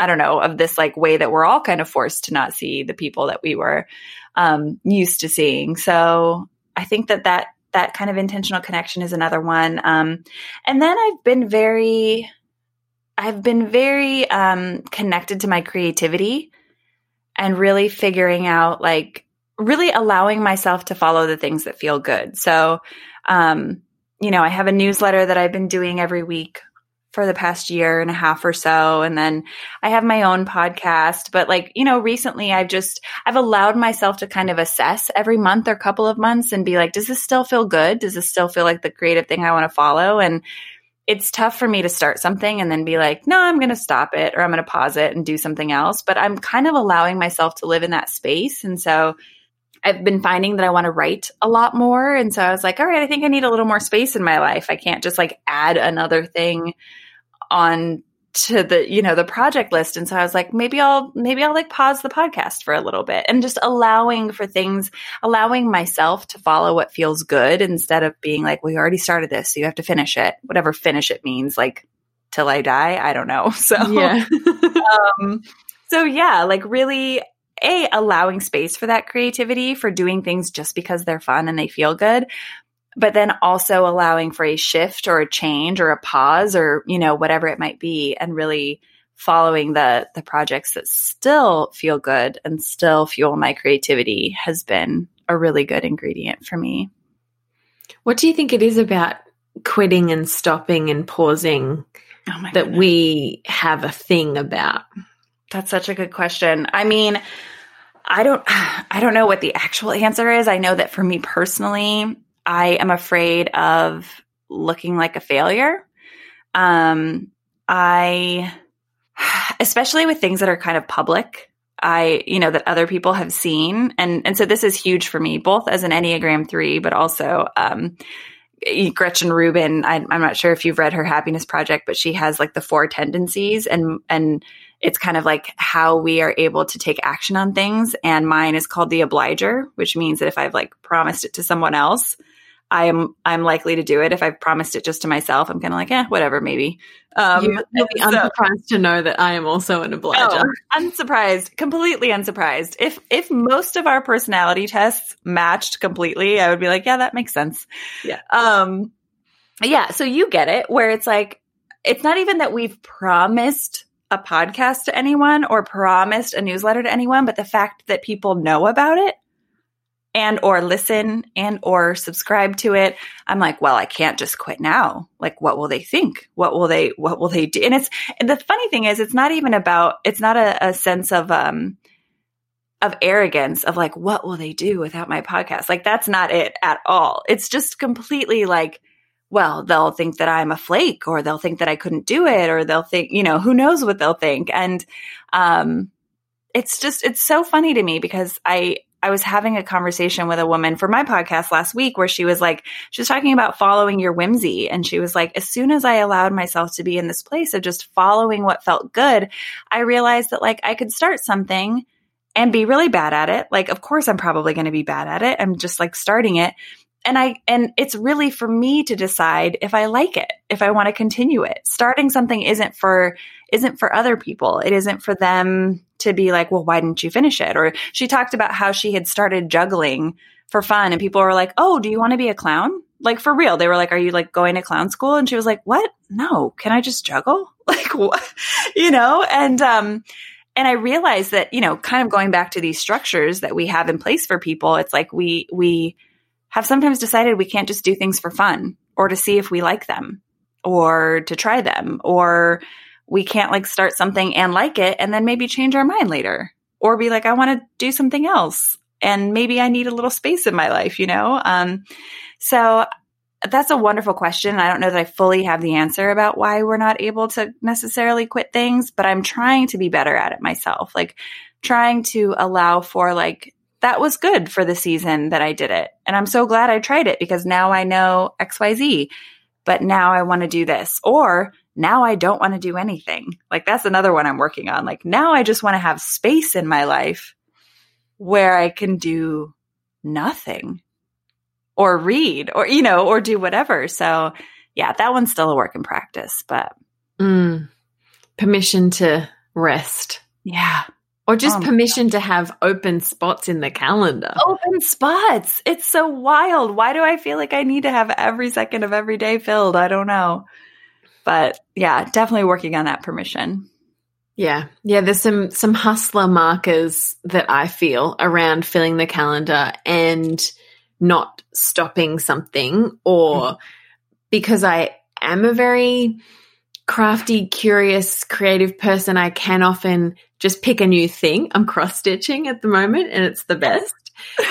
I don't know, of this like way that we're all kind of forced to not see the people that we were um, used to seeing. So I think that that that kind of intentional connection is another one. Um, and then I've been very, I've been very um, connected to my creativity and really figuring out like really allowing myself to follow the things that feel good. So, um, you know, I have a newsletter that I've been doing every week for the past year and a half or so. And then I have my own podcast. But like, you know, recently I've just, I've allowed myself to kind of assess every month or couple of months and be like, does this still feel good? Does this still feel like the creative thing I want to follow? And it's tough for me to start something and then be like, no, I'm going to stop it or I'm going to pause it and do something else. But I'm kind of allowing myself to live in that space. And so I've been finding that I want to write a lot more. And so I was like, all right, I think I need a little more space in my life. I can't just like add another thing on to the you know the project list. And so i was like maybe i'll maybe i'll like pause the podcast for a little bit and just allowing for things allowing myself to follow what feels good instead of being like we already started this so you have to finish it. Whatever finish it means like till i die i don't know. (laughs) So yeah. (laughs) um so yeah like really a allowing space for that creativity for doing things just because they're fun and they feel good but then also allowing for a shift or a change or a pause or you know whatever it might be and really following the the projects that still feel good and still fuel my creativity has been a really good ingredient for me what do you think it is about quitting and stopping and pausing oh that goodness. we have a thing about that's such a good question i mean I don't (sighs) I don't know what the actual answer is. I know that for me personally, I am afraid of looking like a failure. Um, I, especially with things that are kind of public, I, you know, that other people have seen. And, and so this is huge for me, both as an Enneagram three, but also, um, Gretchen Rubin, I, I'm not sure if you've read her happiness project, but she has like the four tendencies and, and it's kind of like how we are able to take action on things. And mine is called the obliger, which means that if I've like promised it to someone else, I am I'm likely to do it. If I've promised it just to myself, I'm kind of like, eh, whatever, maybe. Um, you, will be so, unsurprised to know that I am also an obliger. Oh, unsurprised, completely unsurprised. If if most of our personality tests matched completely, I would be like, yeah, that makes sense. Yeah. Um. Yeah. So you get it, where it's like, it's not even that we've promised a podcast to anyone or promised a newsletter to anyone, but the fact that people know about it and or listen and or subscribe to it i'm like well i can't just quit now. Like what will they think? What will they what will they do? And it's and the funny thing is it's not even about it's not a, a sense of um of arrogance of like what will they do without my podcast? Like that's not it at all. It's just completely like well they'll think that i'm a flake or they'll think that i couldn't do it or they'll think you know who knows what they'll think and um it's just it's so funny to me because i I was having a conversation with a woman for my podcast last week where she was like, she was talking about following your whimsy. And she was like, as soon as I allowed myself to be in this place of just following what felt good, I realized that like I could start something and be really bad at it. Like, of course, I'm probably going to be bad at it. I'm just like starting it. And I, and it's really for me to decide if I like it, if I want to continue it. Starting something isn't for, isn't for other people. It isn't for them to be like, well, why didn't you finish it? Or she talked about how she had started juggling for fun and people were like, oh, do you want to be a clown? Like for real. They were like, are you like going to clown school? And she was like, what? No, can I just juggle? (laughs) Like what? You know? And, um, and I realized that, you know, kind of going back to these structures that we have in place for people, it's like we, we have sometimes decided we can't just do things for fun or to see if we like them or to try them or, we can't like start something and like it and then maybe change our mind later or be like, I want to do something else. And maybe I need a little space in my life, you know? Um, so that's a wonderful question. I don't know that I fully have the answer about why we're not able to necessarily quit things, but I'm trying to be better at it myself. Like trying to allow for like, that was good for the season that I did it. And I'm so glad I tried it because now I know XYZ, but now I want to do this. Or now I don't want to do anything. Like that's another one I'm working on. Like now I just want to have space in my life where I can do nothing or read or, you know, or do whatever. So yeah, that one's still a work in practice, but mm. permission to rest. Yeah. Or just Oh permission to have open spots in the calendar. Open spots. It's so wild. Why do I feel like I need to have every second of every day filled? I don't know. But yeah, definitely working on that permission. Yeah. Yeah, there's some some hustler markers that I feel around filling the calendar and not stopping something or mm-hmm. because I am a very crafty, curious, creative person, I can often just pick a new thing. I'm cross stitching at the moment and it's the best.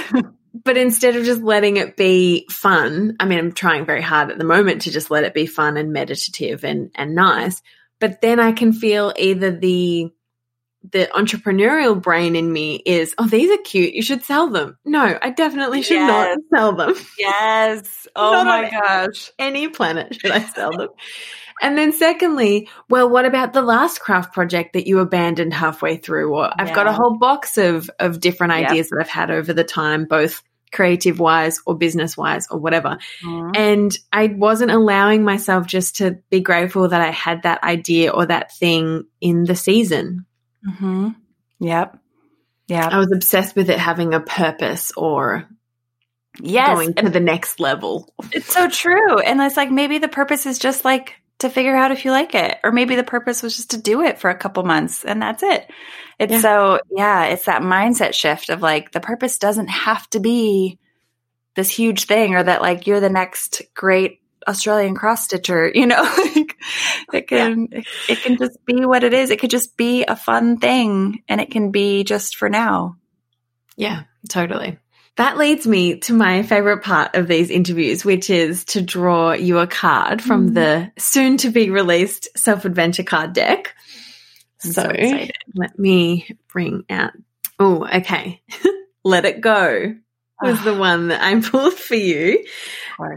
(laughs) but instead of just letting it be fun, I mean, I'm trying very hard at the moment to just let it be fun and meditative and, and nice. But then I can feel either the the entrepreneurial brain in me is, oh, these are cute. You should sell them. No, I definitely should Yes. not sell them. Yes. (laughs) Oh my gosh. Any planet should I sell them. And then secondly, well, what about the last craft project that you abandoned halfway through? Or I've got a whole box of of different ideas that I've had over the time, both creative wise or business wise or whatever. And I wasn't allowing myself just to be grateful that I had that idea or that thing in the season. Mm-hmm. Yep. Yeah. I was obsessed with it having a purpose or Yes. going to the next level. It's so true. And it's like maybe the purpose is just like to figure out if you like it. Or maybe the purpose was just to do it for a couple months and that's it. It's Yeah. so, yeah, it's that mindset shift of like the purpose doesn't have to be this huge thing or that like you're the next great Australian cross stitcher, (laughs) you know, like it can, it, it can just be what it is. It could just be a fun thing and it can be just for now. Yeah, totally. That leads me to my favorite part of these interviews, which is to draw you a card from Mm. the soon to be released self adventure card deck. I'm so so let me bring out. Oh, okay. (laughs) Let it go was the one that I (laughs) pulled for you.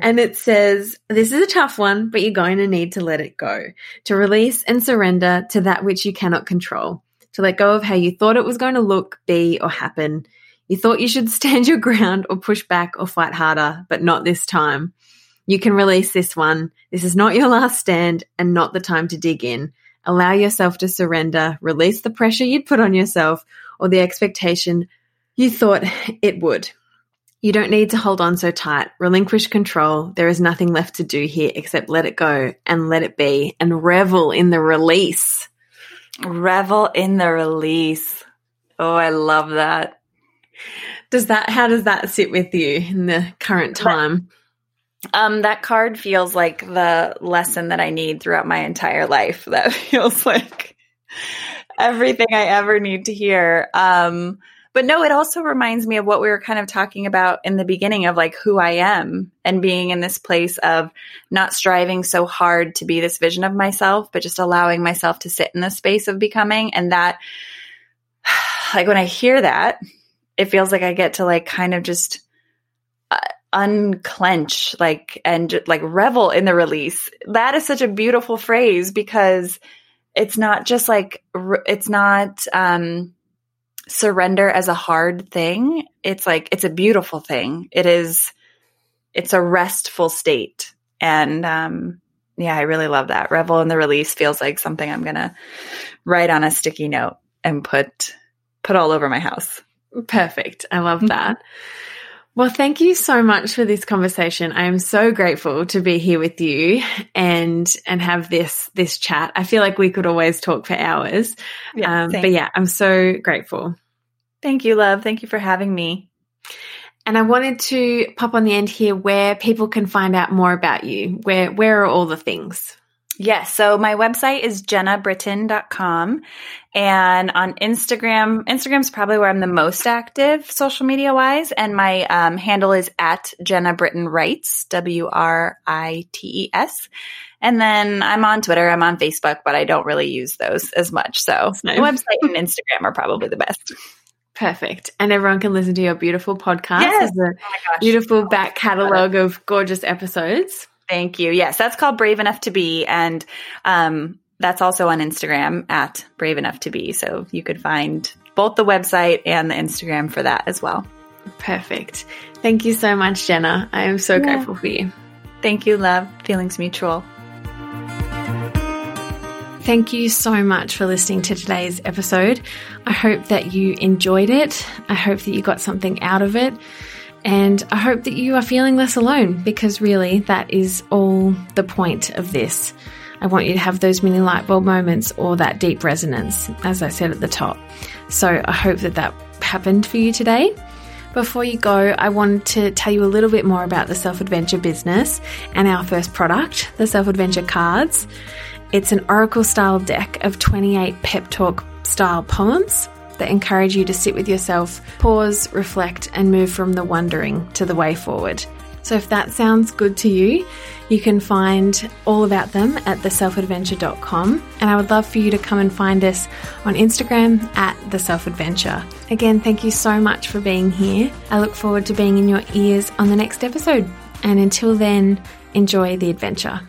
And it says, This is a tough one, but you're going to need to let it go. To release and surrender to that which you cannot control. To let go of how you thought it was going to look, be, or happen. You thought you should stand your ground or push back or fight harder, but not this time. You can release this one. This is not your last stand and not the time to dig in. Allow yourself to surrender. Release the pressure you'd put on yourself or the expectation you thought it would. You don't need to hold on so tight. Relinquish control. There is nothing left to do here except let it go and let it be and revel in the release. Revel in the release. Oh, I love that. Does that, how does that sit with you in the current time? Um, that card feels like the lesson that I need throughout my entire life. (laughs) That feels like everything I ever need to hear. Um, but no, it also reminds me of what we were kind of talking about in the beginning of like who I am and being in this place of not striving so hard to be this vision of myself, but just allowing myself to sit in the space of becoming. And that, (sighs) like when I hear that, it feels like I get to like kind of just uh, unclench like and like revel in the release. That is such a beautiful phrase because it's not just like it's not um surrender as a hard thing. It's like it's a beautiful thing. It is it's a restful state. And um yeah, I really love that. Revel in the release feels like something I'm going to write on a sticky note and put put all over my house. Perfect. I love Mhm. that. Well, thank you so much for this conversation. I am so grateful to be here with you and and have this this chat. I feel like we could always talk for hours. um, but yeah, I'm so grateful. Thank you, love. Thank you for having me. And I wanted to pop on the end here where people can find out more about you. Where where are all the things? Yes. So my website is jennabritton.com. And on Instagram, Instagram's probably where I'm the most active social media wise. And my um, handle is at Jenna Britton Writes, W R I T E S. And then I'm on Twitter, I'm on Facebook, but I don't really use those as much. So my website and Instagram are probably the best. Perfect. And everyone can listen to your beautiful podcast. Yes. Oh beautiful back catalog of gorgeous episodes. Thank you. Yes, that's called Brave Enough to Be. And um, that's also on Instagram at Brave Enough to Be. So you could find both the website and the Instagram for that as well. Perfect. Thank you so much, Jenna. I am so Yeah. grateful for you. Thank you, love. Feelings mutual. Thank you so much for listening to today's episode. I hope that you enjoyed it. I hope that you got something out of it. And I hope that you are feeling less alone because really that is all the point of this. I want you to have those mini light bulb moments or that deep resonance, as I said at the top. So I hope that that happened for you today. Before you go, I wanted to tell you a little bit more about the Self Adventure business and our first product, the Self Adventure cards. It's an oracle style deck of 28 pep talk style poems that encourage you to sit with yourself, pause, reflect, and move from the wondering to the way forward. So if that sounds good to you, you can find all about them at theselfadventure.com. And I would love for you to come and find us on Instagram at theselfadventure. Again, thank you so much for being here. I look forward to being in your ears on the next episode. And until then, enjoy the adventure.